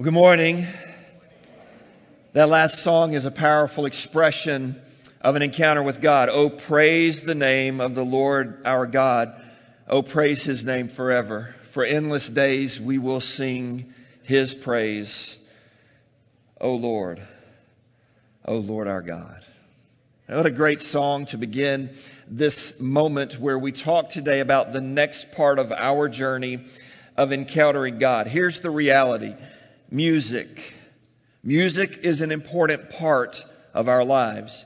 Well, good morning. That last song is a powerful expression of an encounter with God. Oh, praise the name of the Lord our God. Oh, praise his name forever. For endless days we will sing his praise. Oh, Lord. Oh, Lord our God. What a great song to begin this moment where we talk today about the next part of our journey of encountering God. Here's the reality music. Music is an important part of our lives.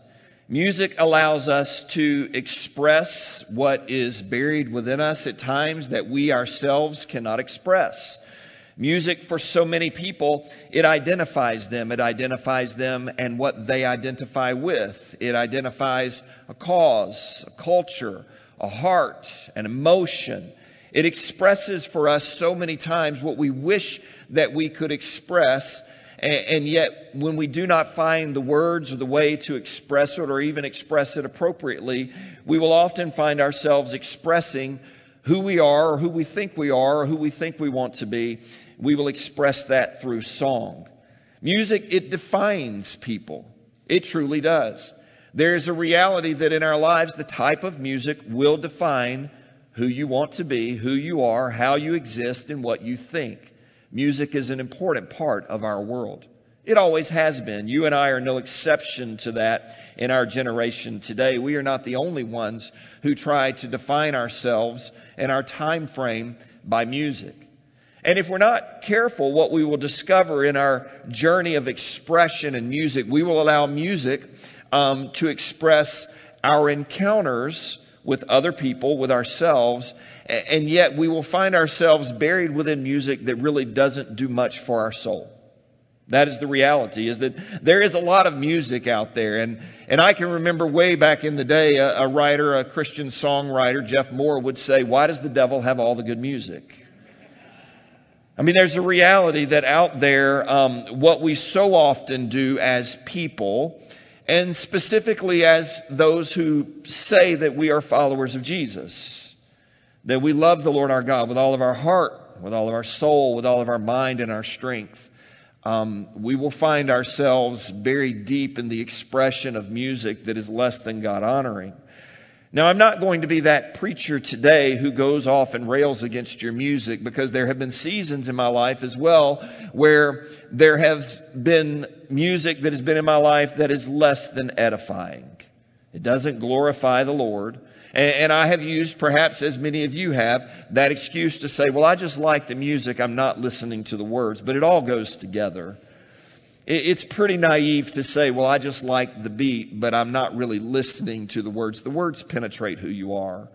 Music allows us to express what is buried within us at times that we ourselves cannot express. Music for so many people, it identifies them. It identifies them and what they identify with. It identifies a cause, a culture, a heart, an emotion. It expresses for us so many times what we wish that we could express. And yet, when we do not find the words or the way to express it or even express it appropriately, we will often find ourselves expressing who we are or who we think we are or who we think we want to be. We will express that through song. Music, it defines people. It truly does. There is a reality that in our lives, the type of music will define who you want to be, who you are, how you exist, and what you think. Music is an important part of our world. It always has been. You and I are no exception to that in our generation today. We are not the only ones who try to define ourselves and our time frame by music. And if we're not careful, what we will discover in our journey of expression and music, we will allow music um, to express our encounters with other people, with ourselves, and yet we will find ourselves buried within music that really doesn't do much for our soul. That is the reality, is that there is a lot of music out there. And, and I can remember way back in the day, a, a writer, a Christian songwriter, Jeff Moore, would say, Why does the devil have all the good music? I mean, there's a reality that out there, um, what we so often do as people and specifically as those who say that we are followers of Jesus, that we love the Lord our God with all of our heart, with all of our soul, with all of our mind and our strength. Um, we will find ourselves buried deep in the expression of music that is less than God honoring. Now, I'm not going to be that preacher today who goes off and rails against your music because there have been seasons in my life as well where there has been music that has been in my life that is less than edifying. It doesn't glorify the Lord. And, I have used, perhaps as many of you have, that excuse to say, well, I just like the music, I'm not listening to the words. But it all goes together. It's pretty naive to say, well, I just like the beat, but I'm not really listening to the words. The words penetrate who you are.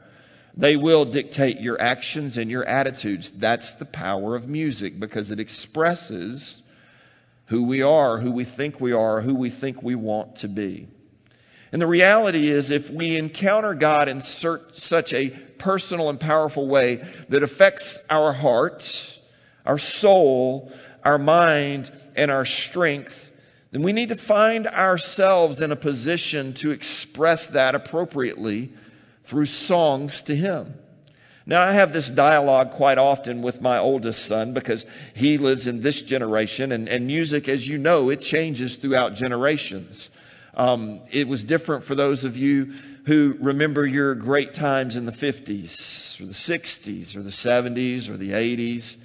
They will dictate your actions and your attitudes. That's the power of music because it expresses who we are, who we think we are, who we think we want to be. And the reality is, if we encounter God in such a personal and powerful way that affects our heart, our soul, our mind, and our strength, then we need to find ourselves in a position to express that appropriately through songs to Him. Now, I have this dialogue quite often with my oldest son because he lives in this generation, and, and music, as you know, it changes throughout generations. Um, it was different for those of you who remember your great times in the 50s, or the 60s, or the 70s, or the 80s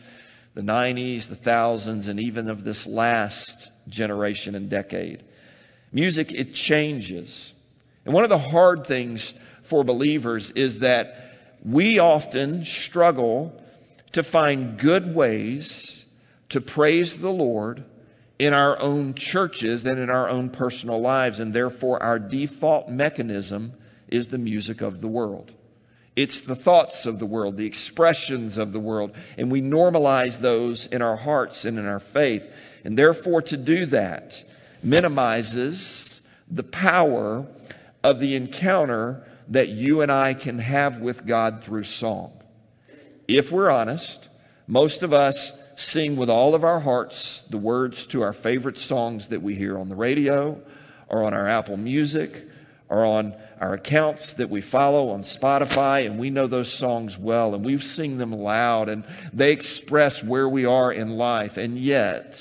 the 90s, the thousands, and even of this last generation and decade. Music, it changes. And one of the hard things for believers is that we often struggle to find good ways to praise the Lord in our own churches and in our own personal lives, and therefore our default mechanism is the music of the world. It's the thoughts of the world, the expressions of the world, and we normalize those in our hearts and in our faith. And therefore, to do that minimizes the power of the encounter that you and I can have with God through song. If we're honest, most of us sing with all of our hearts the words to our favorite songs that we hear on the radio or on our Apple Music or on our accounts that we follow on Spotify, and we know those songs well, and we've sing them loud, and they express where we are in life. And yet,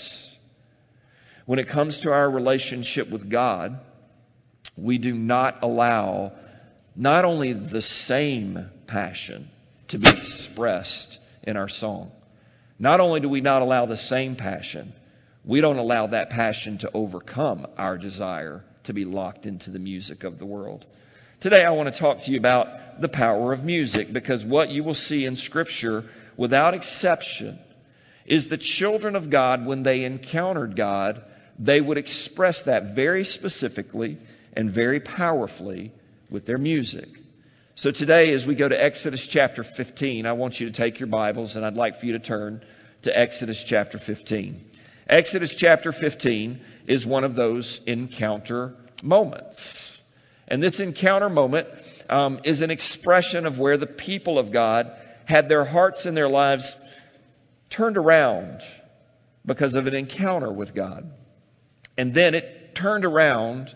When it comes to our relationship with God, we do not allow not only the same passion to be expressed in our song, not only do we not allow the same passion, we don't allow that passion to overcome our desire to be locked into the music of the world. Today I want to talk to you about the power of music because what you will see in Scripture without exception is the children of God, when they encountered God, they would express that very specifically and very powerfully with their music. So today, as we go to Exodus chapter 15, I want you to take your Bibles and I'd like for you to turn to Exodus chapter 15. Exodus chapter 15 is one of those encounter moments. And this encounter moment um, is an expression of where the people of God had their hearts and their lives turned around because of an encounter with God. And then it turned around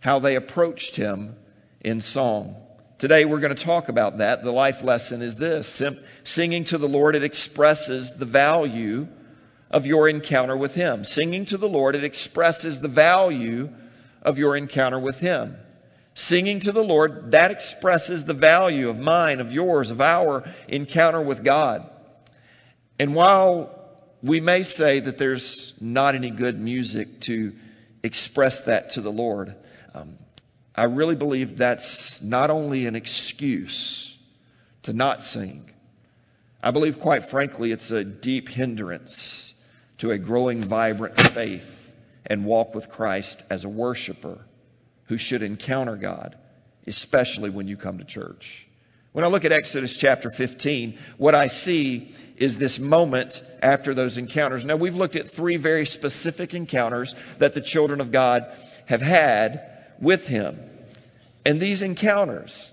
how they approached Him in song. Today we're going to talk about that. The life lesson is this. Singing to the Lord, it expresses the value of your encounter with Him. Singing to the Lord, it expresses the value of your encounter with Him. Singing to the Lord, that expresses the value of mine, of yours, of our encounter with God. And while we may say that there's not any good music to express that to the Lord, um, I really believe that's not only an excuse to not sing. I believe, quite frankly, it's a deep hindrance to a growing, vibrant faith and walk with Christ as a worshiper who should encounter God, especially when you come to church. When I look at Exodus chapter 15, what I see is this moment after those encounters. Now, we've looked at three very specific encounters that the children of God have had with Him. And these encounters,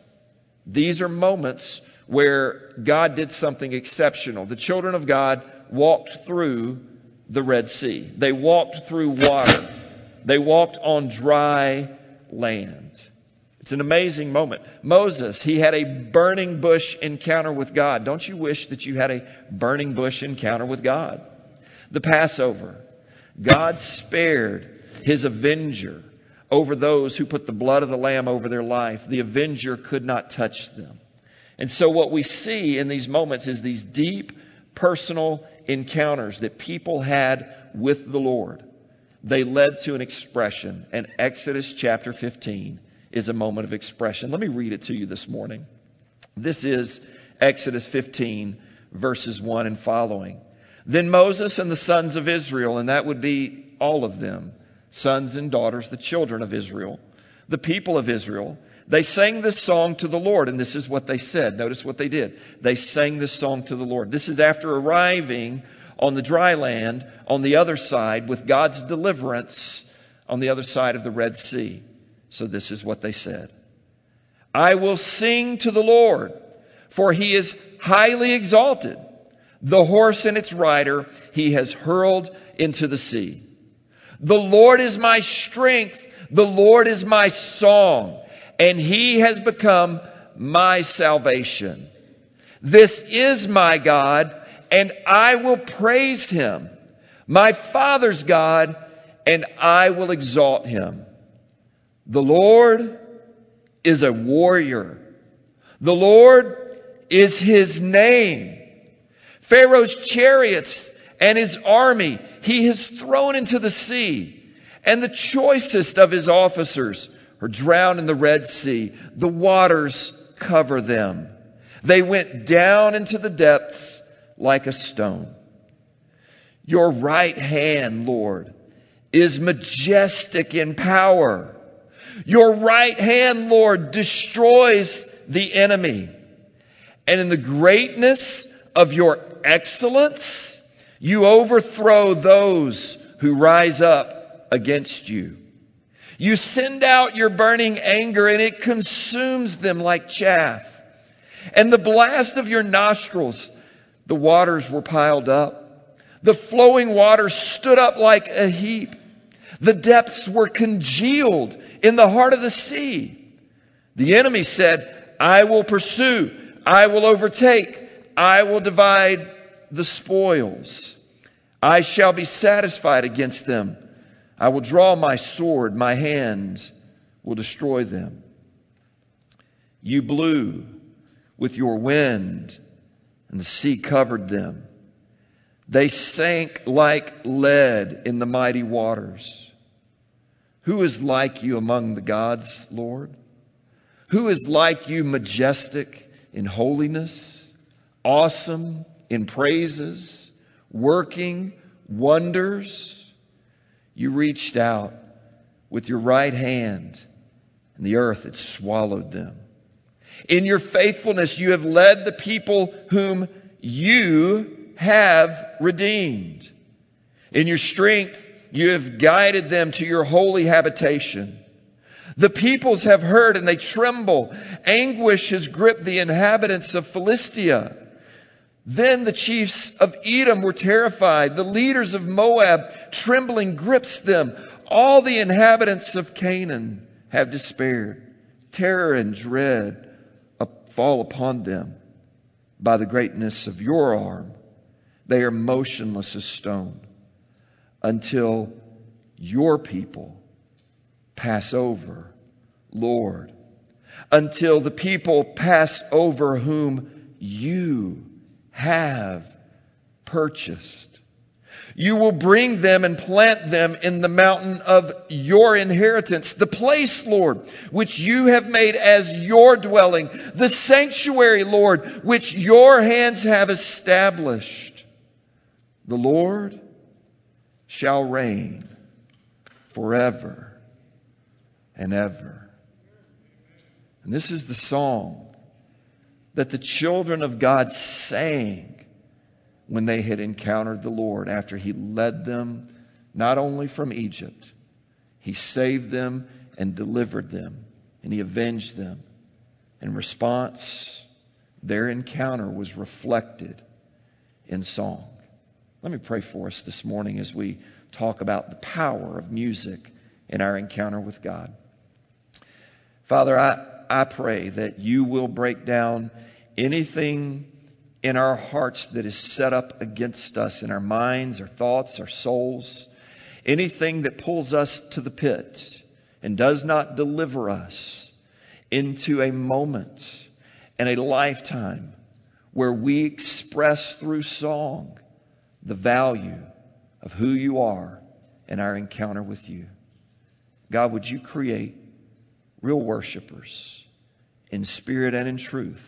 these are moments where God did something exceptional. The children of God walked through the Red Sea. They walked through water. They walked on dry land. It's an amazing moment. Moses, he had a burning bush encounter with God. Don't you wish that you had a burning bush encounter with God? The Passover. God spared his avenger over those who put the blood of the Lamb over their life. The avenger could not touch them. And so what we see in these moments is these deep personal encounters that people had with the Lord. They led to an expression, and Exodus chapter 15 is a moment of expression. Let me read it to you this morning. This is Exodus 15, verses 1 and following. Then Moses and the sons of Israel, and that would be all of them, sons and daughters, the children of Israel, the people of Israel, they sang this song to the Lord, and this is what they said. Notice what they did. They sang this song to the Lord. This is after arriving on the dry land on the other side with God's deliverance on the other side of the Red Sea. So this is what they said. I will sing to the Lord, for he is highly exalted. The horse and its rider he has hurled into the sea. The Lord is my strength. The Lord is my song, and he has become my salvation. This is my God, and I will praise him. My Father's God, and I will exalt him. The Lord is a warrior. The Lord is his name. Pharaoh's chariots and his army he has thrown into the sea, and the choicest of his officers are drowned in the Red Sea. The waters cover them. They went down into the depths like a stone. Your right hand, Lord, is majestic in power. Your right hand, Lord, destroys the enemy. And in the greatness of your excellence, you overthrow those who rise up against you. You send out your burning anger and it consumes them like chaff. And the blast of your nostrils, the waters were piled up. The flowing waters stood up like a heap. The depths were congealed in the heart of the sea. The enemy said, I will pursue. I will overtake. I will divide the spoils. I shall be satisfied against them. I will draw my sword, my hands will destroy them. You blew with your wind, and the sea covered them. They sank like lead in the mighty waters. Who is like you among the gods, Lord? Who is like you, majestic in holiness, awesome in praises, working wonders? You reached out with your right hand, and the earth had swallowed them. In your faithfulness, you have led the people whom you have redeemed. In your strength, you have guided them to your holy habitation. The peoples have heard and they tremble. Anguish has gripped the inhabitants of Philistia. Then the chiefs of Edom were terrified. The leaders of Moab, trembling, grips them. All the inhabitants of Canaan have despaired. Terror and dread uh, fall upon them by the greatness of your arm. They are motionless as stone until your people pass over, Lord. Until the people pass over whom you have purchased. You will bring them and plant them in the mountain of your inheritance, the place, Lord, which you have made as your dwelling, the sanctuary, Lord, which your hands have established. The Lord shall reign forever and ever. And this is the song that the children of God sang when they had encountered the Lord after He led them not only from Egypt, He saved them and delivered them, and He avenged them. In response, their encounter was reflected in song. Let me pray for us this morning as we talk about the power of music in our encounter with God. Father, I, I pray that you will break down anything in our hearts that is set up against us, in our minds, our thoughts, our souls, anything that pulls us to the pit and does not deliver us into a moment and a lifetime where we express through song the value of who you are and our encounter with you. God, would you create real worshipers in spirit and in truth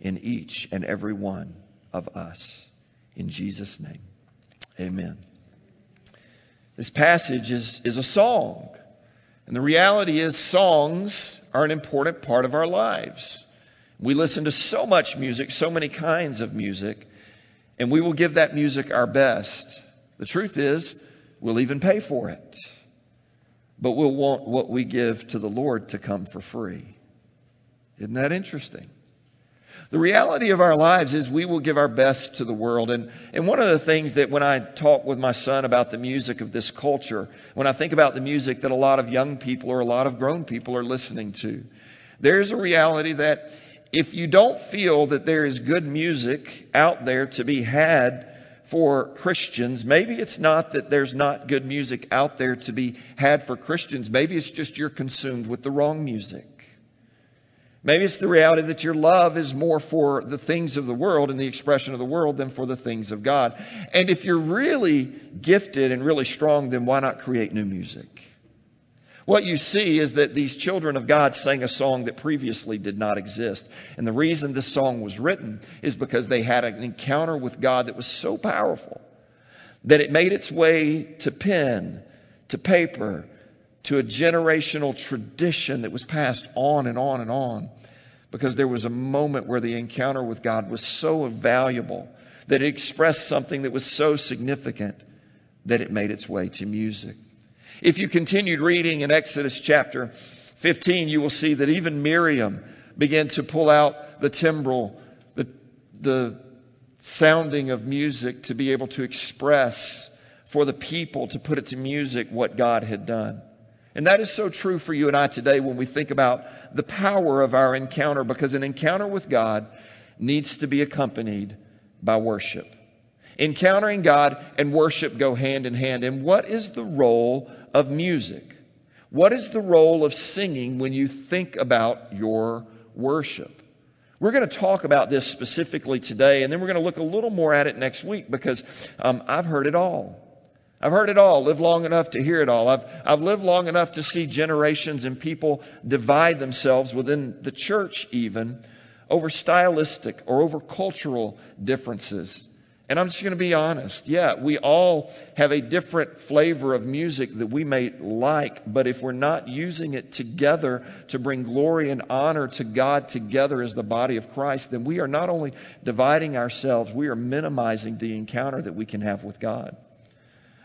in each and every one of us. In Jesus' name, amen. This passage is, is a song. And the reality is, songs are an important part of our lives. We listen to so much music, so many kinds of music, and we will give that music our best. The truth is, we'll even pay for it. But we'll want what we give to the Lord to come for free. Isn't that interesting? The reality of our lives is we will give our best to the world. And, and one of the things that when I talk with my son about the music of this culture, when I think about the music that a lot of young people or a lot of grown people are listening to, there's a reality that if you don't feel that there is good music out there to be had for Christians, maybe it's not that there's not good music out there to be had for Christians. Maybe it's just you're consumed with the wrong music. Maybe it's the reality that your love is more for the things of the world and the expression of the world than for the things of God. And if you're really gifted and really strong, then why not create new music? What you see is that these children of God sang a song that previously did not exist. And the reason this song was written is because they had an encounter with God that was so powerful that it made its way to pen, to paper, to a generational tradition that was passed on and on and on because there was a moment where the encounter with God was so valuable that it expressed something that was so significant that it made its way to music. If you continued reading in Exodus chapter 15, you will see that even Miriam began to pull out the timbrel, the, the sounding of music to be able to express for the people, to put it to music what God had done. And that is so true for you and I today when we think about the power of our encounter, because an encounter with God needs to be accompanied by worship. Encountering God and worship go hand in hand. And what is the role of music? What is the role of singing when you think about your worship? We're going to talk about this specifically today, and then we're going to look a little more at it next week because um, I've heard it all. I've heard it all, lived long enough to hear it all. I've, I've lived long enough to see generations and people divide themselves within the church even over stylistic or over cultural differences. And I'm just going to be honest. Yeah, we all have a different flavor of music that we may like, but if we're not using it together to bring glory and honor to God together as the body of Christ, then we are not only dividing ourselves, we are minimizing the encounter that we can have with God.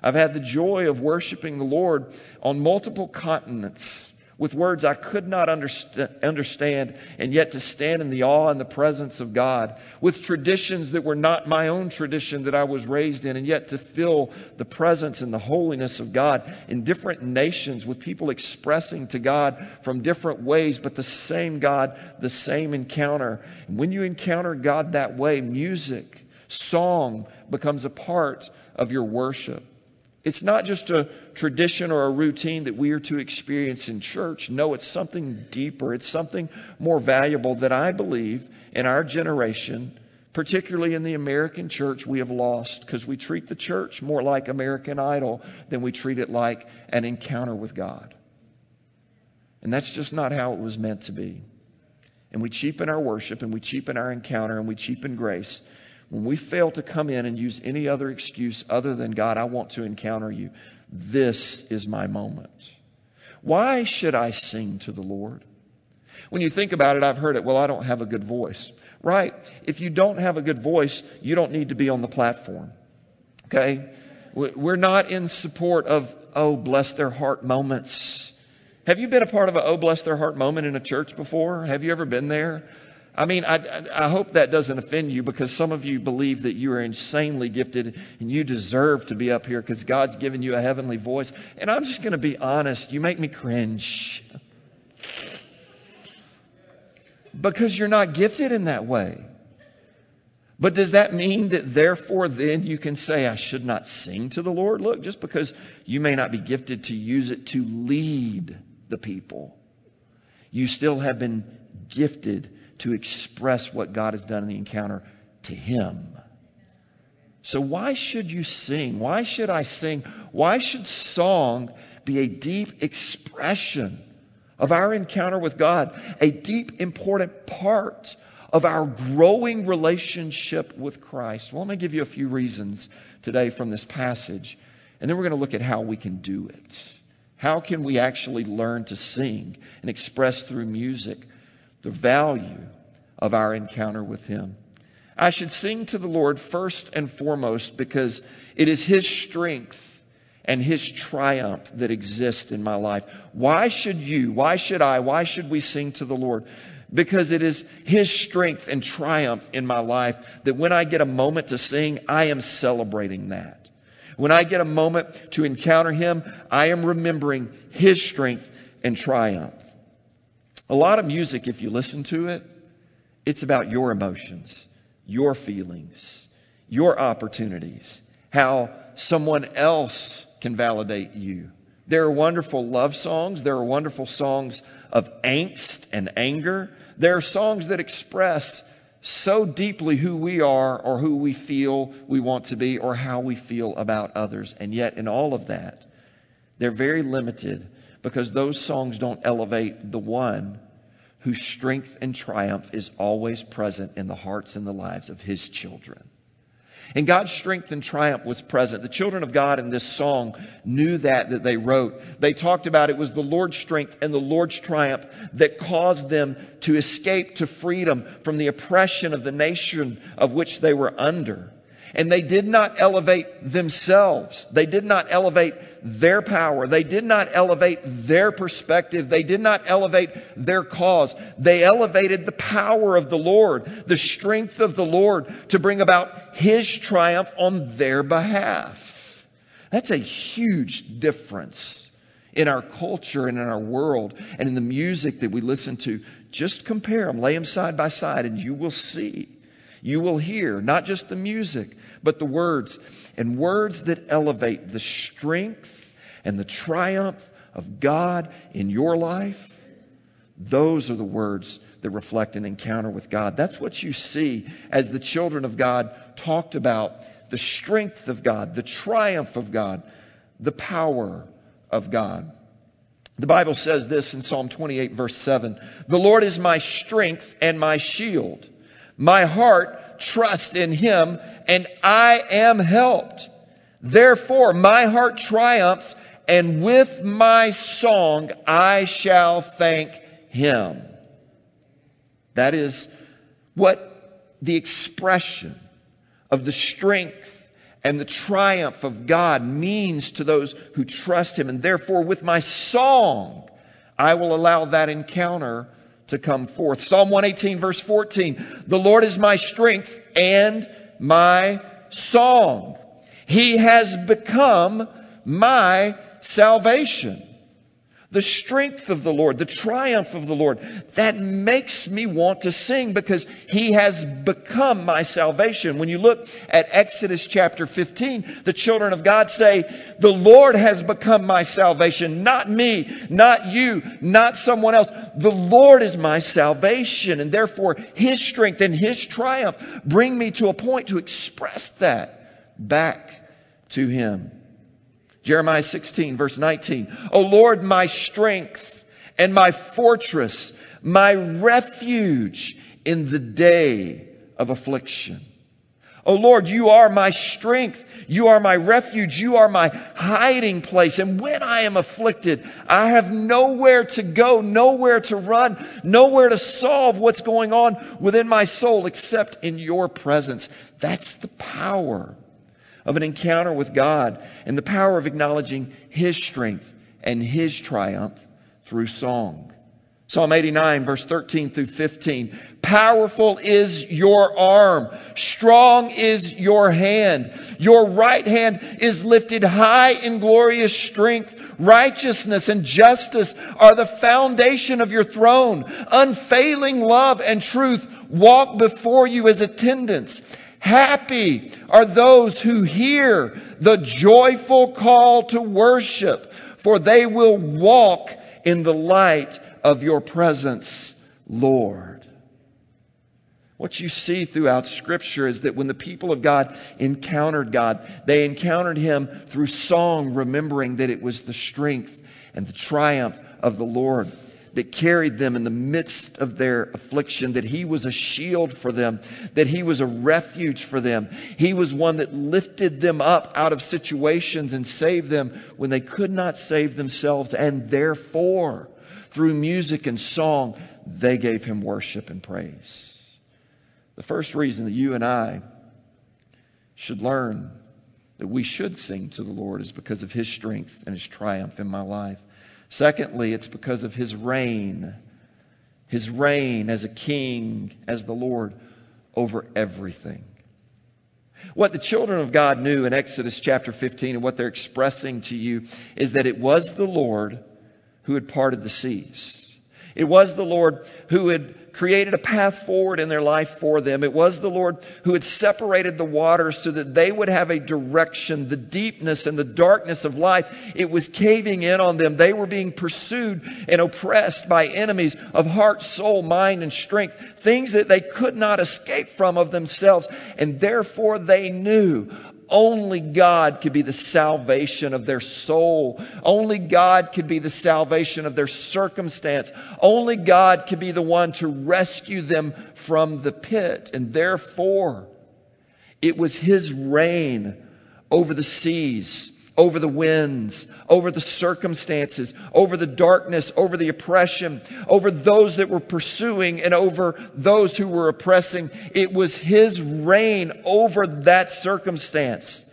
I've had the joy of worshiping the Lord on multiple continents with words I could not understand, and yet to stand in the awe and the presence of God, with traditions that were not my own tradition that I was raised in, and yet to feel the presence and the holiness of God in different nations, with people expressing to God from different ways, but the same God, the same encounter. And when you encounter God that way, music, song becomes a part of your worship. It's not just a tradition or a routine that we are to experience in church. No, it's something deeper. It's something more valuable that I believe in our generation, particularly in the American church, we have lost because we treat the church more like American Idol than we treat it like an encounter with God. And that's just not how it was meant to be. And we cheapen our worship and we cheapen our encounter and we cheapen grace when we fail to come in and use any other excuse other than, God, I want to encounter you, this is my moment. Why should I sing to the Lord? When you think about it, I've heard it, well, I don't have a good voice. Right. If you don't have a good voice, you don't need to be on the platform. Okay? We're not in support of, oh, bless their heart moments. Have you been a part of a oh, bless their heart moment in a church before? Have you ever been there? I mean, I, I hope that doesn't offend you because some of you believe that you are insanely gifted and you deserve to be up here because God's given you a heavenly voice. And I'm just going to be honest, you make me cringe. Because you're not gifted in that way. But does that mean that therefore then you can say, I should not sing to the Lord? Look, just because you may not be gifted to use it to lead the people, you still have been gifted to express what God has done in the encounter to Him. So, why should you sing? Why should I sing? Why should song be a deep expression of our encounter with God? A deep, important part of our growing relationship with Christ? Well, let me give you a few reasons today from this passage, and then we're going to look at how we can do it. How can we actually learn to sing and express through music the value of our encounter with Him. I should sing to the Lord first and foremost because it is His strength and His triumph that exists in my life. Why should you, why should I, why should we sing to the Lord? Because it is His strength and triumph in my life that when I get a moment to sing, I am celebrating that. When I get a moment to encounter Him, I am remembering His strength and triumph. A lot of music, if you listen to it, it's about your emotions, your feelings, your opportunities, how someone else can validate you. There are wonderful love songs. There are wonderful songs of angst and anger. There are songs that express so deeply who we are or who we feel we want to be or how we feel about others. And yet, in all of that, they're very limited because those songs don't elevate the one whose strength and triumph is always present in the hearts and the lives of his children. And God's strength and triumph was present. The children of God in this song knew that that they wrote. They talked about it was the Lord's strength and the Lord's triumph that caused them to escape to freedom from the oppression of the nation of which they were under. And they did not elevate themselves. They did not elevate their power. They did not elevate their perspective. They did not elevate their cause. They elevated the power of the Lord, the strength of the Lord to bring about His triumph on their behalf. That's a huge difference in our culture and in our world and in the music that we listen to. Just compare them, lay them side by side, and you will see You will hear not just the music, but the words, and words that elevate the strength and the triumph of God in your life. Those are the words that reflect an encounter with God. That's what you see as the children of God talked about the strength of God, the triumph of God, the power of God. The Bible says this in Psalm 28, verse 7 The Lord is my strength and my shield. My heart trusts in him, and I am helped. Therefore, my heart triumphs, and with my song I shall thank him. That is what the expression of the strength and the triumph of God means to those who trust Him. And therefore, with my song, I will allow that encounter to come forth. Psalm 118 verse 14. The Lord is my strength and my song. He has become my salvation the strength of the Lord, the triumph of the Lord. That makes me want to sing because He has become my salvation. When you look at Exodus chapter 15, the children of God say, the Lord has become my salvation, not me, not you, not someone else. The Lord is my salvation and therefore His strength and His triumph bring me to a point to express that back to Him. Jeremiah 16 verse 19. O Lord, my strength and my fortress, my refuge in the day of affliction. O Lord, you are my strength. You are my refuge. You are my hiding place. And when I am afflicted, I have nowhere to go, nowhere to run, nowhere to solve what's going on within my soul except in your presence. That's the power of an encounter with God and the power of acknowledging His strength and His triumph through song. Psalm 89 verse 13 through 15. Powerful is your arm. Strong is your hand. Your right hand is lifted high in glorious strength. Righteousness and justice are the foundation of your throne. Unfailing love and truth walk before you as attendants. Happy are those who hear the joyful call to worship, for they will walk in the light of your presence, Lord. What you see throughout Scripture is that when the people of God encountered God, they encountered Him through song, remembering that it was the strength and the triumph of the Lord that carried them in the midst of their affliction, that He was a shield for them, that He was a refuge for them. He was one that lifted them up out of situations and saved them when they could not save themselves, and therefore, through music and song, they gave Him worship and praise. The first reason that you and I should learn that we should sing to the Lord is because of His strength and His triumph in my life. Secondly, it's because of his reign. His reign as a king, as the Lord over everything. What the children of God knew in Exodus chapter 15 and what they're expressing to you is that it was the Lord who had parted the seas. It was the Lord who had created a path forward in their life for them. It was the Lord who had separated the waters so that they would have a direction. The deepness and the darkness of life, it was caving in on them. They were being pursued and oppressed by enemies of heart, soul, mind, and strength. Things that they could not escape from of themselves. And therefore they knew only God could be the salvation of their soul. Only God could be the salvation of their circumstance. Only God could be the one to rescue them from the pit. And therefore, it was His reign over the seas over the winds, over the circumstances, over the darkness, over the oppression, over those that were pursuing and over those who were oppressing. It was His reign over that circumstance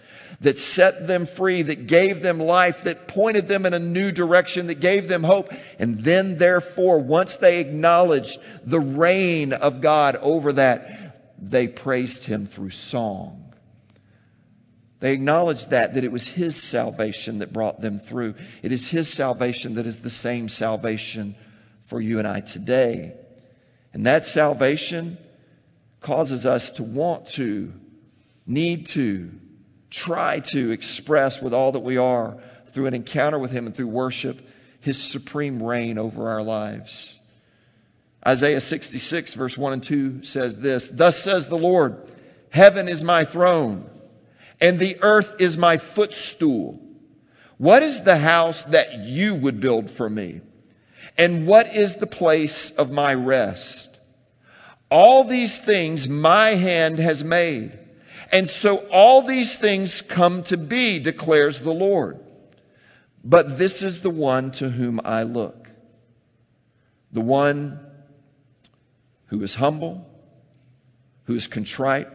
that set them free, that gave them life, that pointed them in a new direction, that gave them hope. And then therefore, once they acknowledged the reign of God over that, they praised Him through song. They acknowledged that, that it was His salvation that brought them through. It is His salvation that is the same salvation for you and I today. And that salvation causes us to want to, need to, try to express with all that we are through an encounter with Him and through worship His supreme reign over our lives. Isaiah 66 verse 1 and 2 says this, Thus says the Lord, Heaven is my throne, and the earth is my footstool. What is the house that you would build for me? And what is the place of my rest? All these things my hand has made. And so all these things come to be, declares the Lord. But this is the one to whom I look. The one who is humble, who is contrite,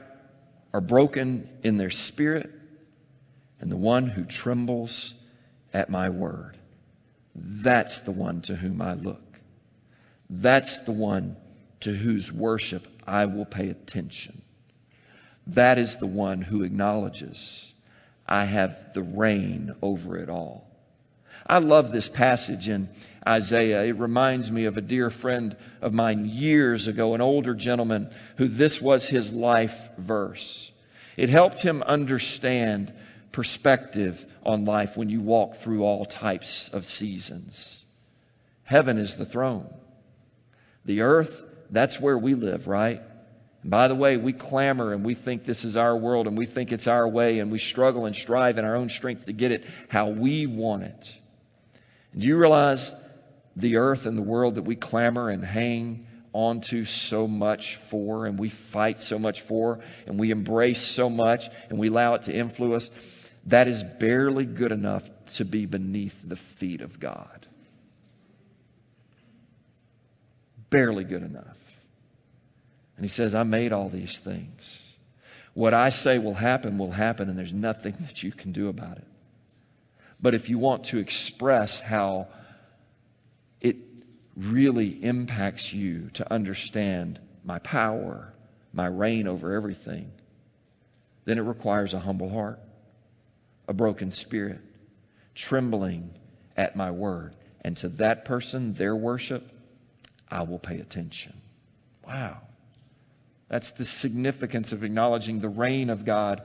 are broken in their spirit, and the one who trembles at my word. That's the one to whom I look. That's the one to whose worship I will pay attention. That is the one who acknowledges I have the reign over it all. I love this passage in Isaiah. It reminds me of a dear friend of mine years ago, an older gentleman who this was his life verse. It helped him understand perspective on life when you walk through all types of seasons. Heaven is the throne. The earth, that's where we live, right? And by the way, we clamor and we think this is our world and we think it's our way and we struggle and strive in our own strength to get it how we want it. Do you realize the earth and the world that we clamor and hang onto so much for and we fight so much for and we embrace so much and we allow it to influence, that is barely good enough to be beneath the feet of God. Barely good enough. And he says, I made all these things. What I say will happen will happen, and there's nothing that you can do about it. But if you want to express how it really impacts you to understand my power, my reign over everything, then it requires a humble heart, a broken spirit, trembling at my word. And to that person, their worship, I will pay attention. Wow. That's the significance of acknowledging the reign of God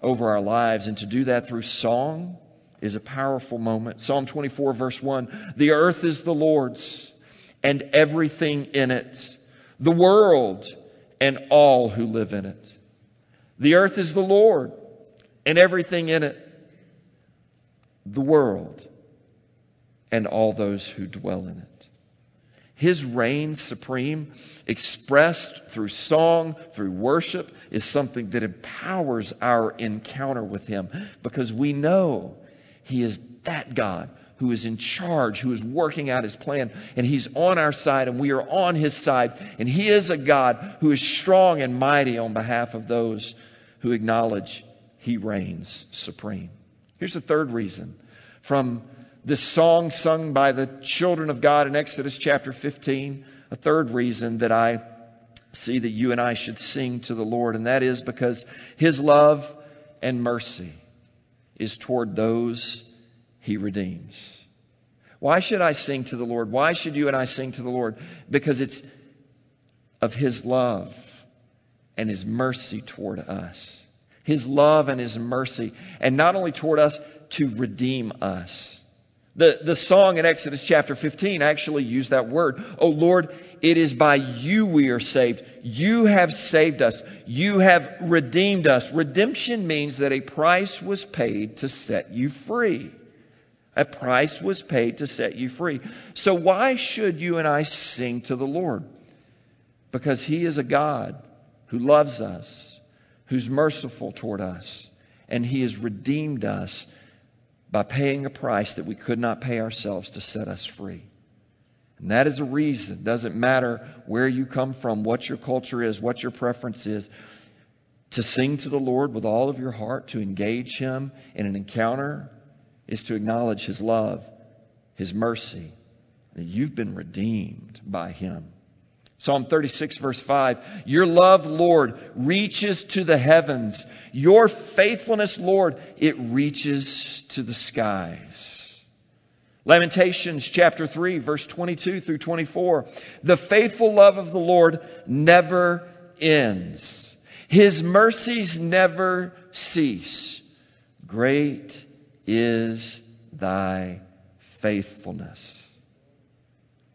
over our lives. And to do that through song is a powerful moment. Psalm 24, verse 1 The earth is the Lord's and everything in it, the world and all who live in it. The earth is the Lord and everything in it, the world and all those who dwell in it. His reign supreme, expressed through song, through worship, is something that empowers our encounter with Him because we know He is that God who is in charge, who is working out His plan, and He's on our side and we are on His side. And He is a God who is strong and mighty on behalf of those who acknowledge He reigns supreme. Here's the third reason from this song sung by the children of God in Exodus chapter 15. A third reason that I see that you and I should sing to the Lord, and that is because His love and mercy is toward those He redeems. Why should I sing to the Lord? Why should you and I sing to the Lord? Because it's of His love and His mercy toward us. His love and His mercy, and not only toward us, to redeem us. The, the song in Exodus chapter 15 actually used that word. Oh Lord, it is by you we are saved. You have saved us. You have redeemed us. Redemption means that a price was paid to set you free. A price was paid to set you free. So why should you and I sing to the Lord? Because He is a God who loves us, who's merciful toward us, and He has redeemed us by paying a price that we could not pay ourselves to set us free. And that is a reason. It doesn't matter where you come from, what your culture is, what your preference is. To sing to the Lord with all of your heart, to engage Him in an encounter, is to acknowledge His love, His mercy, that you've been redeemed by Him. Psalm 36 verse 5. Your love, Lord, reaches to the heavens. Your faithfulness, Lord, it reaches to the skies. Lamentations chapter 3 verse 22 through 24. The faithful love of the Lord never ends. His mercies never cease. Great is thy faithfulness.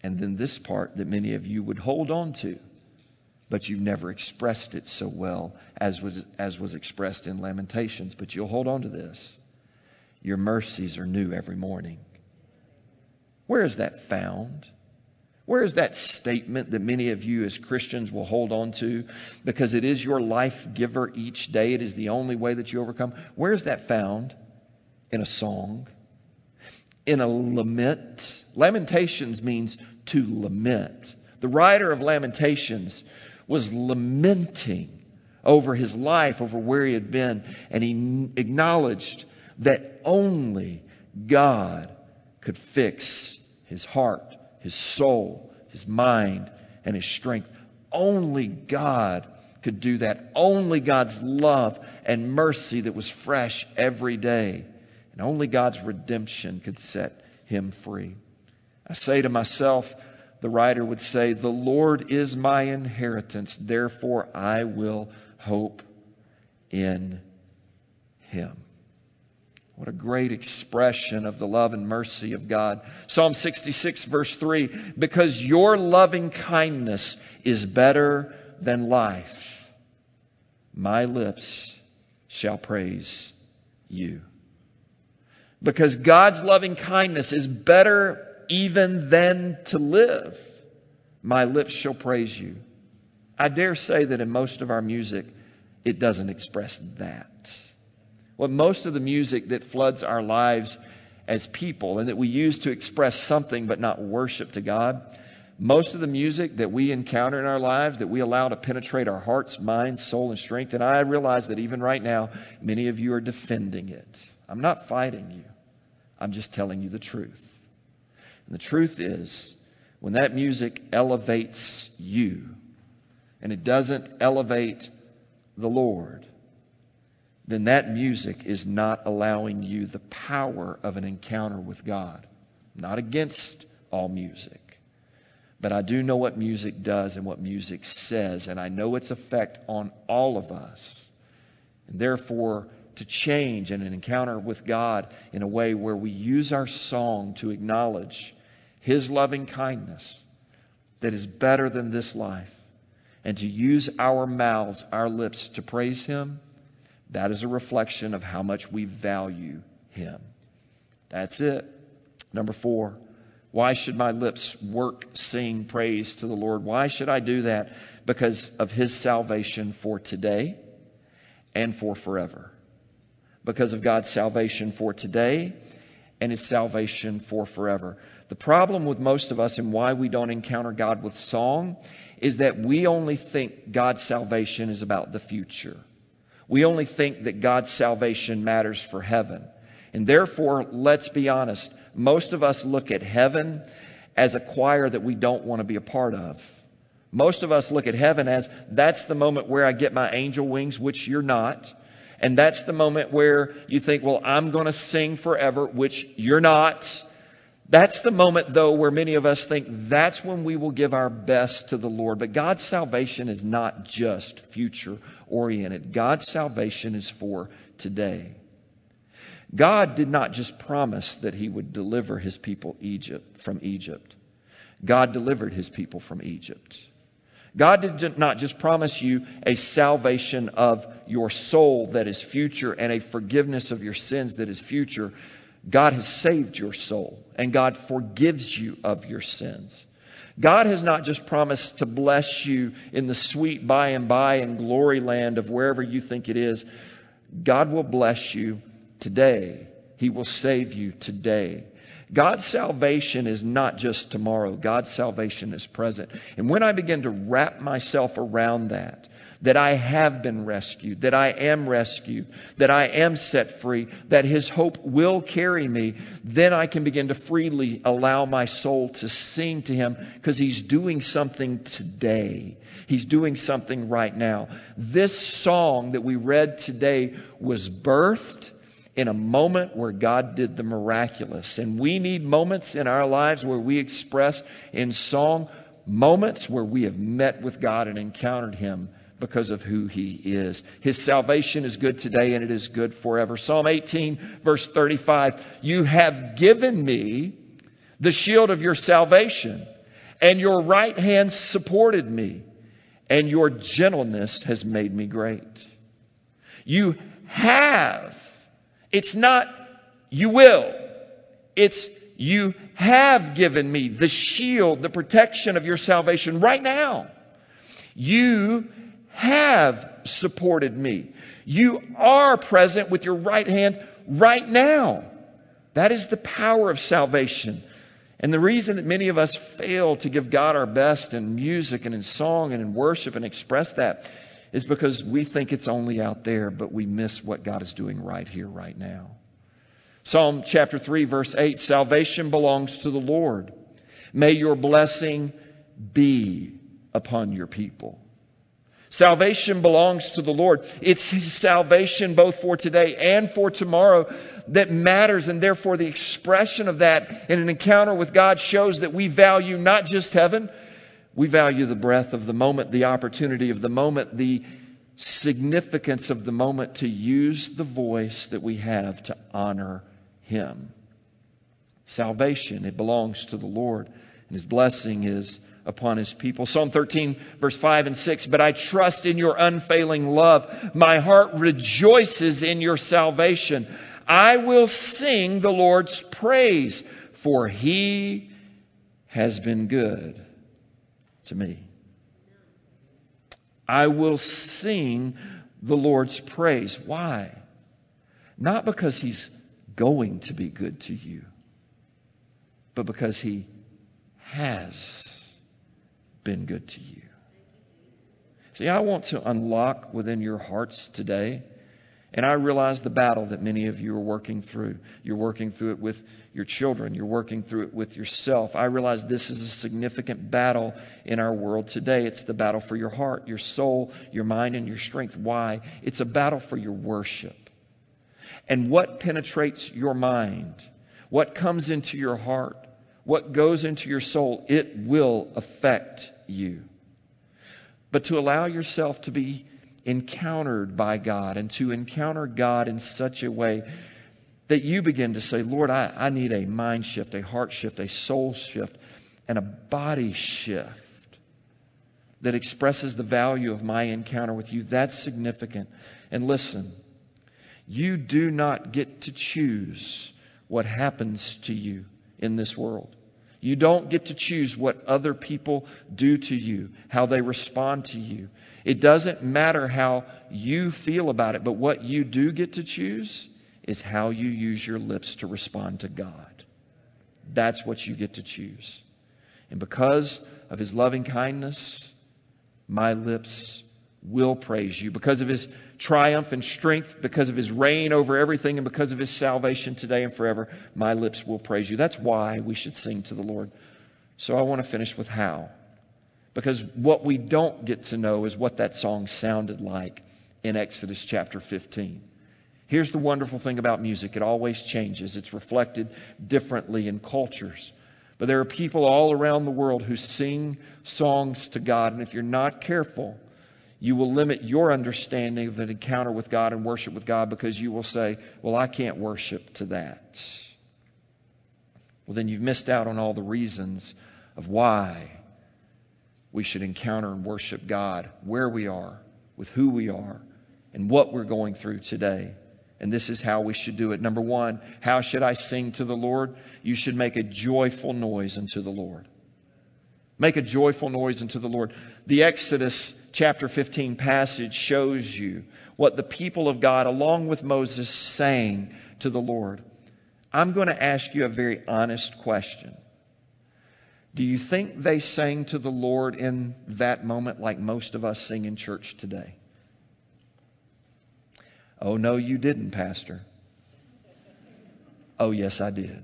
And then this part that many of you would hold on to, but you've never expressed it so well as was, as was expressed in Lamentations. But you'll hold on to this. Your mercies are new every morning. Where is that found? Where is that statement that many of you as Christians will hold on to because it is your life giver each day? It is the only way that you overcome. Where is that found? In a song, in a lament. Lamentations means to lament. The writer of Lamentations was lamenting over his life, over where he had been, and he acknowledged that only God could fix his heart, his soul, his mind, and his strength. Only God could do that. Only God's love and mercy that was fresh every day. And only God's redemption could set him free. I say to myself, the writer would say, The Lord is my inheritance, therefore I will hope in him. What a great expression of the love and mercy of God. Psalm 66, verse 3 Because your loving kindness is better than life, my lips shall praise you. Because God's loving kindness is better even than to live, my lips shall praise you. I dare say that in most of our music, it doesn't express that. What most of the music that floods our lives as people and that we use to express something but not worship to God, most of the music that we encounter in our lives that we allow to penetrate our hearts, minds, soul, and strength, and I realize that even right now, many of you are defending it. I'm not fighting you, I'm just telling you the truth. And the truth is, when that music elevates you and it doesn't elevate the Lord, then that music is not allowing you the power of an encounter with God. not against all music. But I do know what music does and what music says, and I know its effect on all of us. And therefore, to change in an encounter with God in a way where we use our song to acknowledge his loving kindness that is better than this life, and to use our mouths, our lips to praise Him, that is a reflection of how much we value Him. That's it. Number four, why should my lips work, sing praise to the Lord? Why should I do that? Because of His salvation for today and for forever. Because of God's salvation for today and His salvation for forever. The problem with most of us and why we don't encounter God with song is that we only think God's salvation is about the future. We only think that God's salvation matters for heaven. And therefore, let's be honest, most of us look at heaven as a choir that we don't want to be a part of. Most of us look at heaven as that's the moment where I get my angel wings, which you're not. And that's the moment where you think, well, I'm going to sing forever, which you're not. That's the moment, though, where many of us think that's when we will give our best to the Lord. But God's salvation is not just future oriented, God's salvation is for today. God did not just promise that He would deliver His people Egypt from Egypt. God delivered His people from Egypt. God did not just promise you a salvation of your soul that is future and a forgiveness of your sins that is future. God has saved your soul and God forgives you of your sins. God has not just promised to bless you in the sweet by and by and glory land of wherever you think it is. God will bless you today. He will save you today. God's salvation is not just tomorrow. God's salvation is present. And when I begin to wrap myself around that, that I have been rescued, that I am rescued, that I am set free, that His hope will carry me, then I can begin to freely allow my soul to sing to Him because He's doing something today. He's doing something right now. This song that we read today was birthed in a moment where God did the miraculous. And we need moments in our lives where we express in song moments where we have met with God and encountered Him because of who he is. His salvation is good today and it is good forever. Psalm 18 verse 35, you have given me the shield of your salvation and your right hand supported me and your gentleness has made me great. You have. It's not you will. It's you have given me the shield, the protection of your salvation right now. You have supported me. You are present with your right hand right now. That is the power of salvation. And the reason that many of us fail to give God our best in music and in song and in worship and express that is because we think it's only out there, but we miss what God is doing right here, right now. Psalm chapter 3, verse 8 Salvation belongs to the Lord. May your blessing be upon your people. Salvation belongs to the Lord. It's His salvation both for today and for tomorrow that matters, and therefore the expression of that in an encounter with God shows that we value not just heaven, we value the breath of the moment, the opportunity of the moment, the significance of the moment to use the voice that we have to honor Him. Salvation, it belongs to the Lord, and His blessing is upon his people. Psalm 13 verse 5 and 6, but I trust in your unfailing love. My heart rejoices in your salvation. I will sing the Lord's praise, for he has been good to me. I will sing the Lord's praise. Why? Not because he's going to be good to you, but because he has been good to you. See, I want to unlock within your hearts today, and I realize the battle that many of you are working through. You're working through it with your children, you're working through it with yourself. I realize this is a significant battle in our world today. It's the battle for your heart, your soul, your mind, and your strength. Why? It's a battle for your worship. And what penetrates your mind, what comes into your heart, what goes into your soul, it will affect you. But to allow yourself to be encountered by God and to encounter God in such a way that you begin to say, Lord, I, I need a mind shift, a heart shift, a soul shift, and a body shift that expresses the value of my encounter with you. That's significant. And listen, you do not get to choose what happens to you in this world. You don't get to choose what other people do to you, how they respond to you. It doesn't matter how you feel about it, but what you do get to choose is how you use your lips to respond to God. That's what you get to choose. And because of His loving kindness, my lips will praise you. Because of His triumph and strength, because of his reign over everything, and because of his salvation today and forever, my lips will praise you. That's why we should sing to the Lord. So I want to finish with how. Because what we don't get to know is what that song sounded like in Exodus chapter 15. Here's the wonderful thing about music it always changes, it's reflected differently in cultures. But there are people all around the world who sing songs to God, and if you're not careful, you will limit your understanding of an encounter with God and worship with God because you will say, Well, I can't worship to that. Well, then you've missed out on all the reasons of why we should encounter and worship God where we are, with who we are, and what we're going through today. And this is how we should do it. Number one, how should I sing to the Lord? You should make a joyful noise unto the Lord. Make a joyful noise unto the Lord. The Exodus chapter 15 passage shows you what the people of God, along with Moses, sang to the Lord. I'm going to ask you a very honest question. Do you think they sang to the Lord in that moment like most of us sing in church today? Oh, no, you didn't, Pastor. Oh, yes, I did.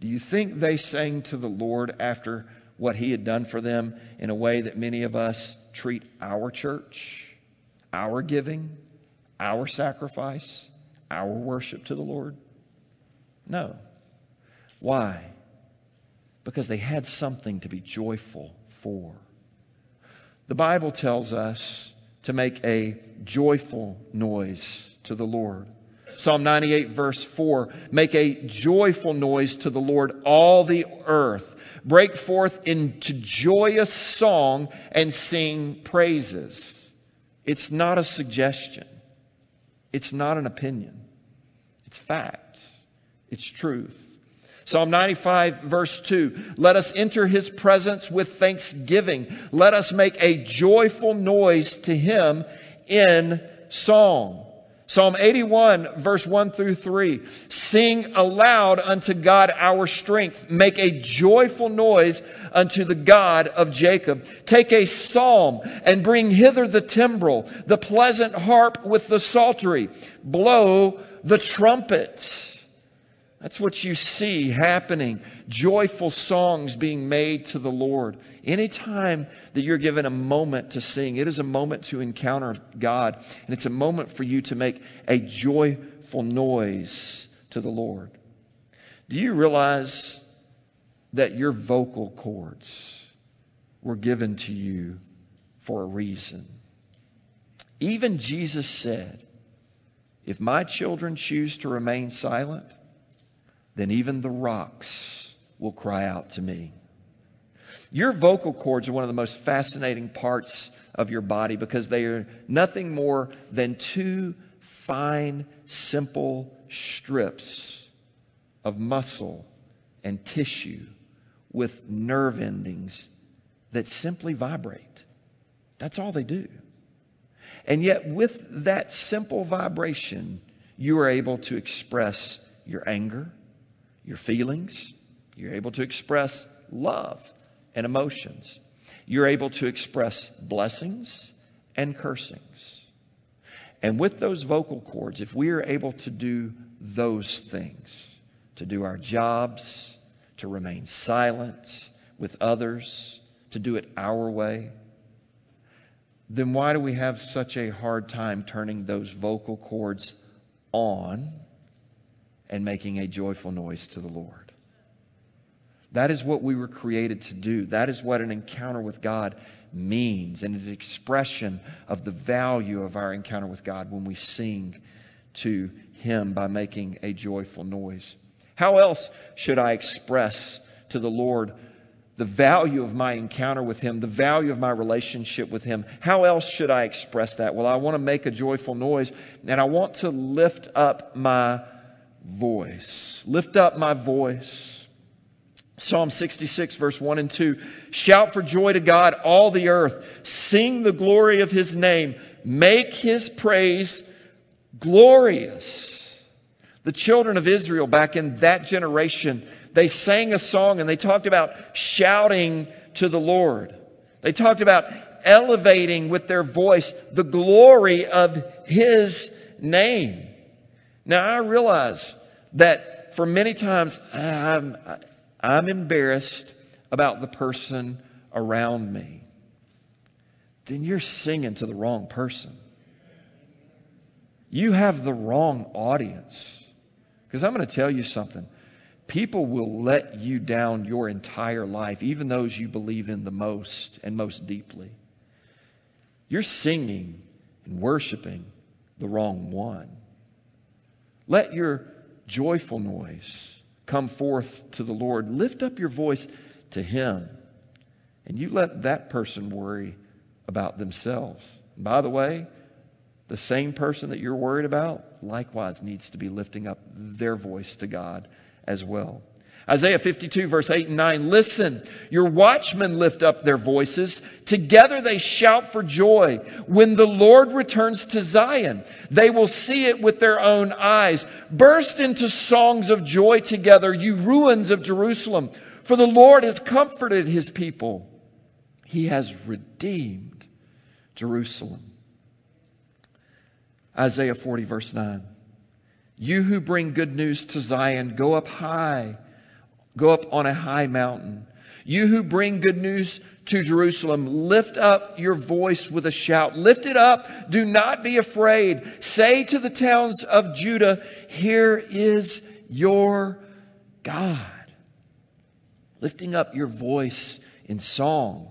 Do you think they sang to the Lord after what He had done for them in a way that many of us treat our church, our giving, our sacrifice, our worship to the Lord? No. Why? Because they had something to be joyful for. The Bible tells us to make a joyful noise to the Lord. Psalm 98 verse 4, make a joyful noise to the Lord, all the earth. Break forth into joyous song and sing praises. It's not a suggestion. It's not an opinion. It's facts. It's truth. Psalm 95 verse 2. Let us enter his presence with thanksgiving. Let us make a joyful noise to him in song. Psalm 81 verse 1 through 3. Sing aloud unto God our strength. Make a joyful noise unto the God of Jacob. Take a psalm and bring hither the timbrel, the pleasant harp with the psaltery. Blow the trumpet. That's what you see happening. Joyful songs being made to the Lord. Anytime that you're given a moment to sing, it is a moment to encounter God. And it's a moment for you to make a joyful noise to the Lord. Do you realize that your vocal cords were given to you for a reason? Even Jesus said, If my children choose to remain silent, then even the rocks will cry out to me. Your vocal cords are one of the most fascinating parts of your body because they are nothing more than two fine, simple strips of muscle and tissue with nerve endings that simply vibrate. That's all they do. And yet, with that simple vibration, you are able to express your anger, your feelings. You're able to express love and emotions. You're able to express blessings and cursings. And with those vocal cords, if we are able to do those things, to do our jobs, to remain silent with others, to do it our way, then why do we have such a hard time turning those vocal cords on and making a joyful noise to the Lord. That is what we were created to do. That is what an encounter with God means, and an expression of the value of our encounter with God when we sing to Him by making a joyful noise. How else should I express to the Lord the value of my encounter with Him, the value of my relationship with Him? How else should I express that? Well, I want to make a joyful noise, and I want to lift up my voice. Lift up my voice. Psalm 66 verse 1 and 2. Shout for joy to God, all the earth. Sing the glory of His name. Make His praise glorious. The children of Israel back in that generation, they sang a song and they talked about shouting to the Lord. They talked about elevating with their voice the glory of His name. Now, I realize that for many times I'm, I'm embarrassed about the person around me. Then you're singing to the wrong person. You have the wrong audience. Because I'm going to tell you something. People will let you down your entire life, even those you believe in the most and most deeply. You're singing and worshiping the wrong one. Let your joyful noise come forth to the Lord. Lift up your voice to Him. And you let that person worry about themselves. And by the way, the same person that you're worried about likewise needs to be lifting up their voice to God as well. Isaiah 52 verse 8 and 9. Listen, your watchmen lift up their voices. Together they shout for joy. When the Lord returns to Zion, they will see it with their own eyes. Burst into songs of joy together, you ruins of Jerusalem. For the Lord has comforted his people. He has redeemed Jerusalem. Isaiah 40 verse 9. You who bring good news to Zion, go up high Go up on a high mountain. You who bring good news to Jerusalem, lift up your voice with a shout. Lift it up. Do not be afraid. Say to the towns of Judah, here is your God. Lifting up your voice in song.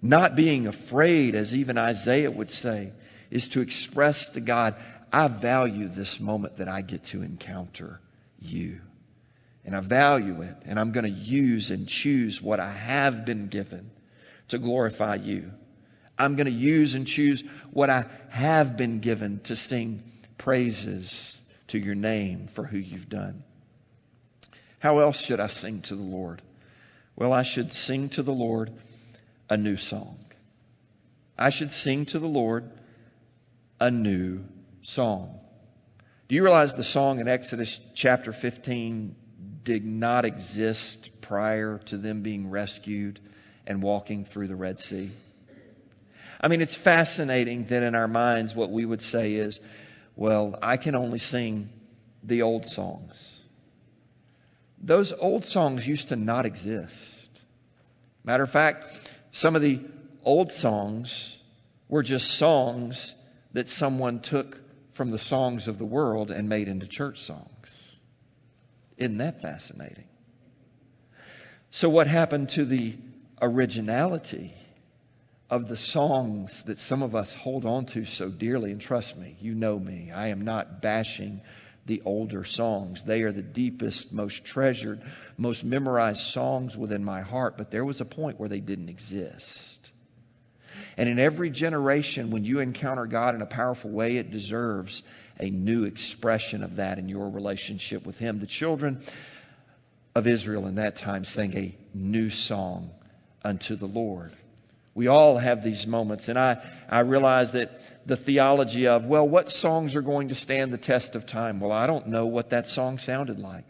Not being afraid, as even Isaiah would say, is to express to God, I value this moment that I get to encounter you. And I value it. And I'm going to use and choose what I have been given to glorify you. I'm going to use and choose what I have been given to sing praises to your name for who you've done. How else should I sing to the Lord? Well, I should sing to the Lord a new song. I should sing to the Lord a new song. Do you realize the song in Exodus chapter 15 did not exist prior to them being rescued and walking through the Red Sea? I mean, it's fascinating that in our minds, what we would say is, well, I can only sing the old songs. Those old songs used to not exist. Matter of fact, some of the old songs were just songs that someone took from the songs of the world and made into church songs. Isn't that fascinating? So, what happened to the originality of the songs that some of us hold on to so dearly? And trust me, you know me, I am not bashing the older songs. They are the deepest, most treasured, most memorized songs within my heart, but there was a point where they didn't exist. And in every generation, when you encounter God in a powerful way, it deserves a new expression of that in your relationship with Him. The children of Israel in that time sang a new song unto the Lord. We all have these moments, and I, I realize that the theology of, well, what songs are going to stand the test of time? Well, I don't know what that song sounded like.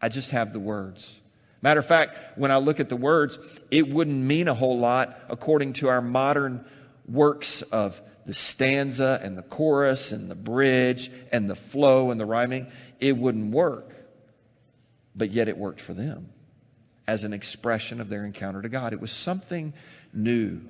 I just have the words. Matter of fact, when I look at the words, it wouldn't mean a whole lot according to our modern works of the stanza and the chorus and the bridge and the flow and the rhyming. It wouldn't work. But yet it worked for them as an expression of their encounter to God. It was something new.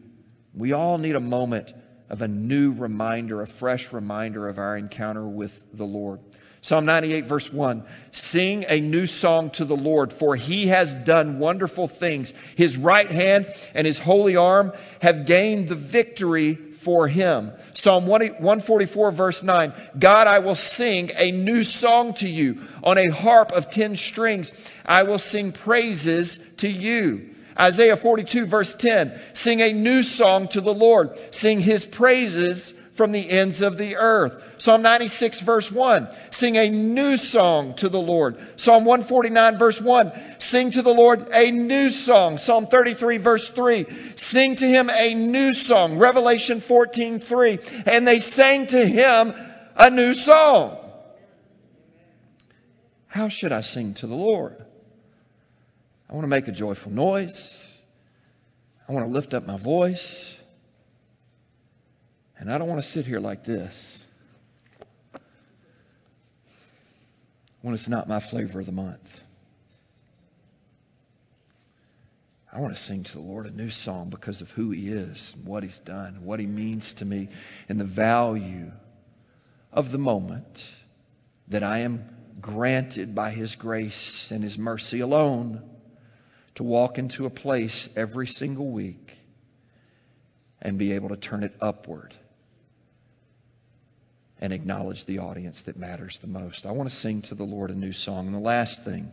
We all need a moment of a new reminder, a fresh reminder of our encounter with the Lord. Psalm 98 verse 1. Sing a new song to the Lord, for he has done wonderful things. His right hand and his holy arm have gained the victory for him. Psalm 144 verse 9. God, I will sing a new song to you on a harp of ten strings. I will sing praises to you. Isaiah 42 verse 10. Sing a new song to the Lord. Sing his praises from the ends of the earth. Psalm 96 verse 1. Sing a new song to the Lord. Psalm 149 verse 1. Sing to the Lord a new song. Psalm 33 verse 3. Sing to him a new song. Revelation 14 3. And they sang to him a new song. How should I sing to the Lord? I want to make a joyful noise. I want to lift up my voice. And I don't want to sit here like this when it's not my flavor of the month. I want to sing to the Lord a new song because of who He is and what He's done, what He means to me, and the value of the moment that I am granted by His grace and His mercy alone to walk into a place every single week and be able to turn it upward and acknowledge the audience that matters the most. I want to sing to the Lord a new song. And the last thing,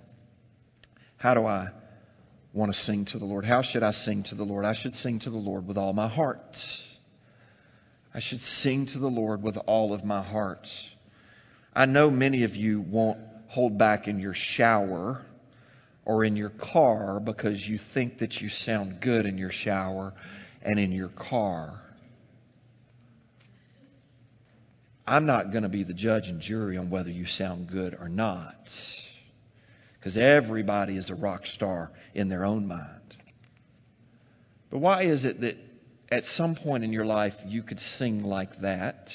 how do I want to sing to the Lord? How should I sing to the Lord? I should sing to the Lord with all my heart. I should sing to the Lord with all of my heart. I know many of you won't hold back in your shower or in your car because you think that you sound good in your shower and in your car. I'm not going to be the judge and jury on whether you sound good or not. Because everybody is a rock star in their own mind. But why is it that at some point in your life you could sing like that,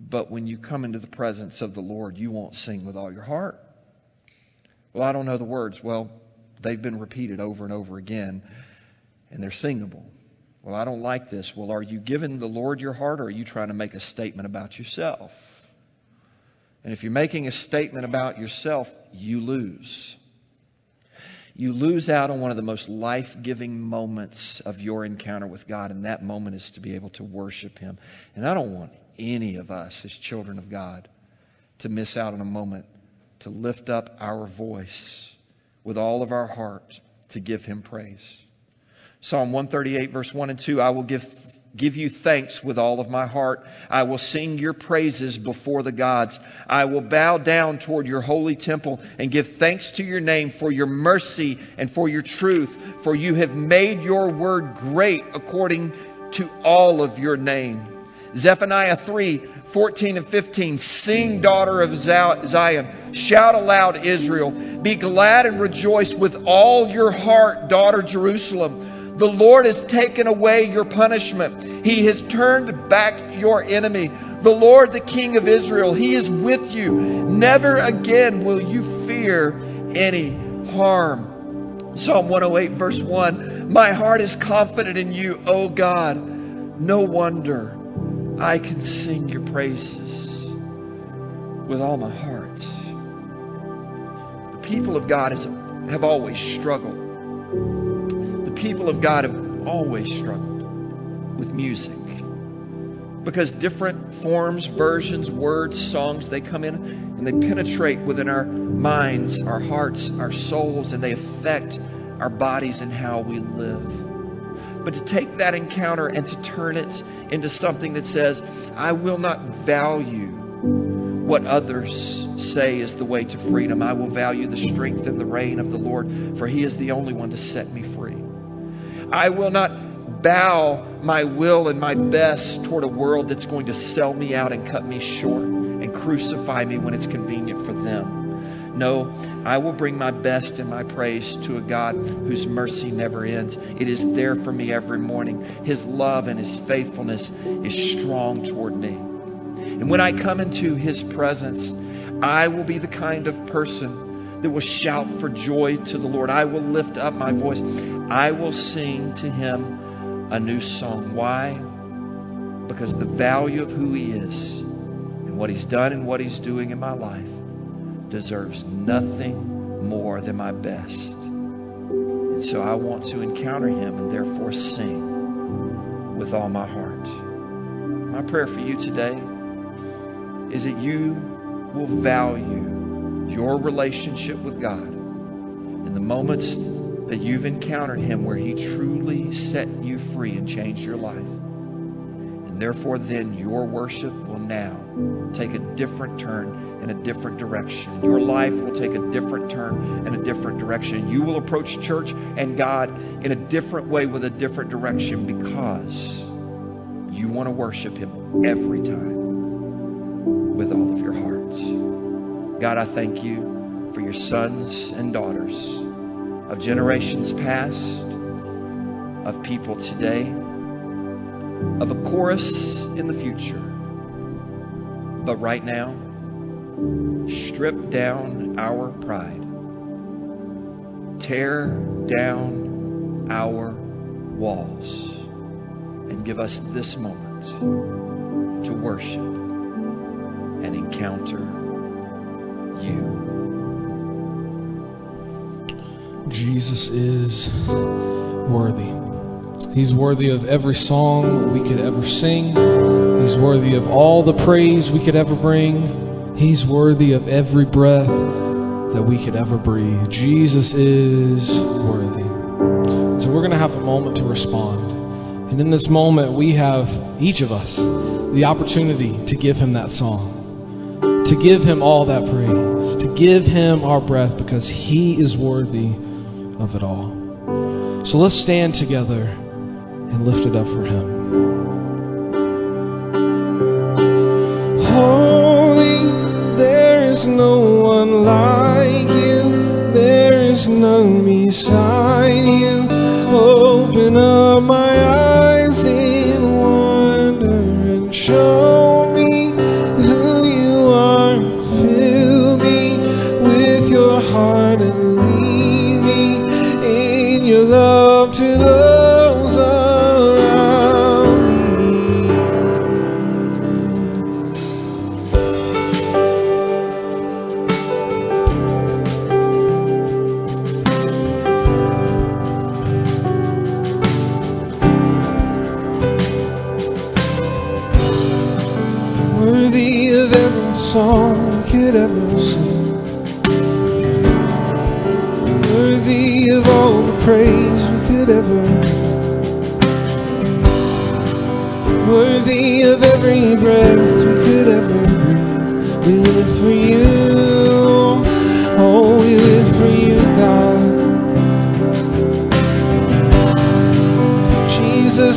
but when you come into the presence of the Lord, you won't sing with all your heart? Well, I don't know the words. Well, they've been repeated over and over again, and they're singable. Well, I don't like this. Well, are you giving the Lord your heart or are you trying to make a statement about yourself? And if you're making a statement about yourself, you lose. you lose out on one of the most life giving moments of your encounter with God, and that moment is to be able to worship Him. And I don't want any of us as children of God to miss out on a moment to lift up our voice with all of our heart to give Him praise. Psalm 138, verse 1 and 2 I will give give you thanks with all of my heart. I will sing your praises before the gods. I will bow down toward your holy temple and give thanks to your name for your mercy and for your truth, for you have made your word great according to all of your name. Zephaniah 3, 14 and 15. Sing, daughter of Zion. Shout aloud, Israel. Be glad and rejoice with all your heart, daughter Jerusalem. The Lord has taken away your punishment. He has turned back your enemy. The Lord, the King of Israel, He is with you. Never again will you fear any harm. Psalm 108, verse 1 My heart is confident in you, O God. No wonder I can sing your praises with all my heart. The people of God have always struggled people of God have always struggled with music. Because different forms, versions, words, songs, they come in and they penetrate within our minds, our hearts, our souls, and they affect our bodies and how we live. But to take that encounter and to turn it into something that says, I will not value what others say is the way to freedom. I will value the strength and the reign of the Lord, for He is the only one to set me free. I will not bow my will and my best toward a world that's going to sell me out and cut me short and crucify me when it's convenient for them. No, I will bring my best and my praise to a God whose mercy never ends. It is there for me every morning. His love and His faithfulness is strong toward me. And when I come into His presence, I will be the kind of person that will shout for joy to the Lord. I will lift up my voice. I will sing to him a new song. Why? Because the value of who he is and what he's done and what he's doing in my life deserves nothing more than my best. And so I want to encounter him and therefore sing with all my heart. My prayer for you today is that you will value your relationship with God in the moments that you've encountered Him where He truly set you free and changed your life. And therefore, then your worship will now take a different turn in a different direction. Your life will take a different turn in a different direction. You will approach church and God in a different way with a different direction because you want to worship Him every time with all of your hearts. God, I thank you for your sons and daughters of generations past, of people today, of a chorus in the future. But right now, strip down our pride, tear down our walls, and give us this moment to worship and encounter Jesus is worthy. He's worthy of every song we could ever sing. He's worthy of all the praise we could ever bring. He's worthy of every breath that we could ever breathe. Jesus is worthy. So we're going to have a moment to respond. And in this moment, we have, each of us, the opportunity to give him that song, to give him all that praise, to give him our breath because he is worthy of it all. So let's stand together and lift it up for Him. Holy, there is no one like you, there is none beside you. Open up my eyes in wonder and show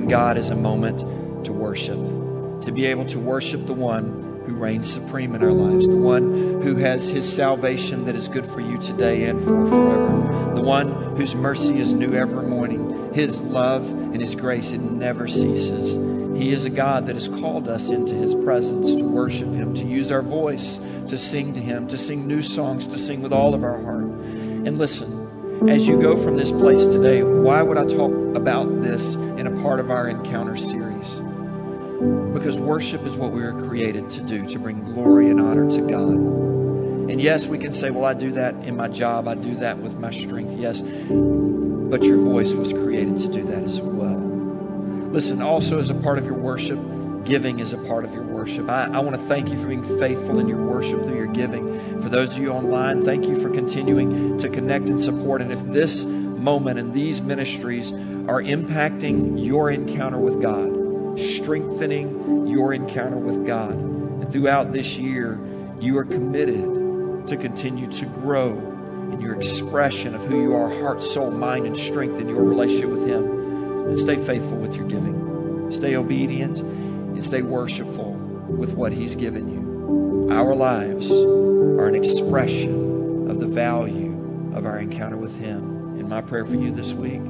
God is a moment to worship, to be able to worship the one who reigns supreme in our lives, the one who has his salvation that is good for you today and for forever, the one whose mercy is new every morning, his love and his grace, it never ceases. He is a God that has called us into His presence to worship Him, to use our voice to sing to Him, to sing new songs, to sing with all of our heart. And listen, as you go from this place today, why would I talk about this in a part of our encounter series? Because worship is what we were created to do, to bring glory and honor to God. And yes, we can say, well, I do that in my job, I do that with my strength, yes. But your voice was created to do that as well. Listen, also as a part of your worship, giving is a part of your worship. I, I want to thank you for being faithful in your worship through your giving. For those of you online, thank you for continuing to connect and support. And if this moment and these ministries are impacting your encounter with God, strengthening your encounter with God, and throughout this year, you are committed to continue to grow in your expression of who you are, heart, soul, mind, and strength in your relationship with Him. And stay faithful with your giving. Stay obedient and stay worshipful with what He's given you. Our lives are an expression of the value of our encounter with Him. And my prayer for you this week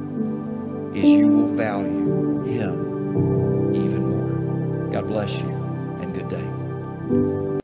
is you will value Him even more. God bless you and good day.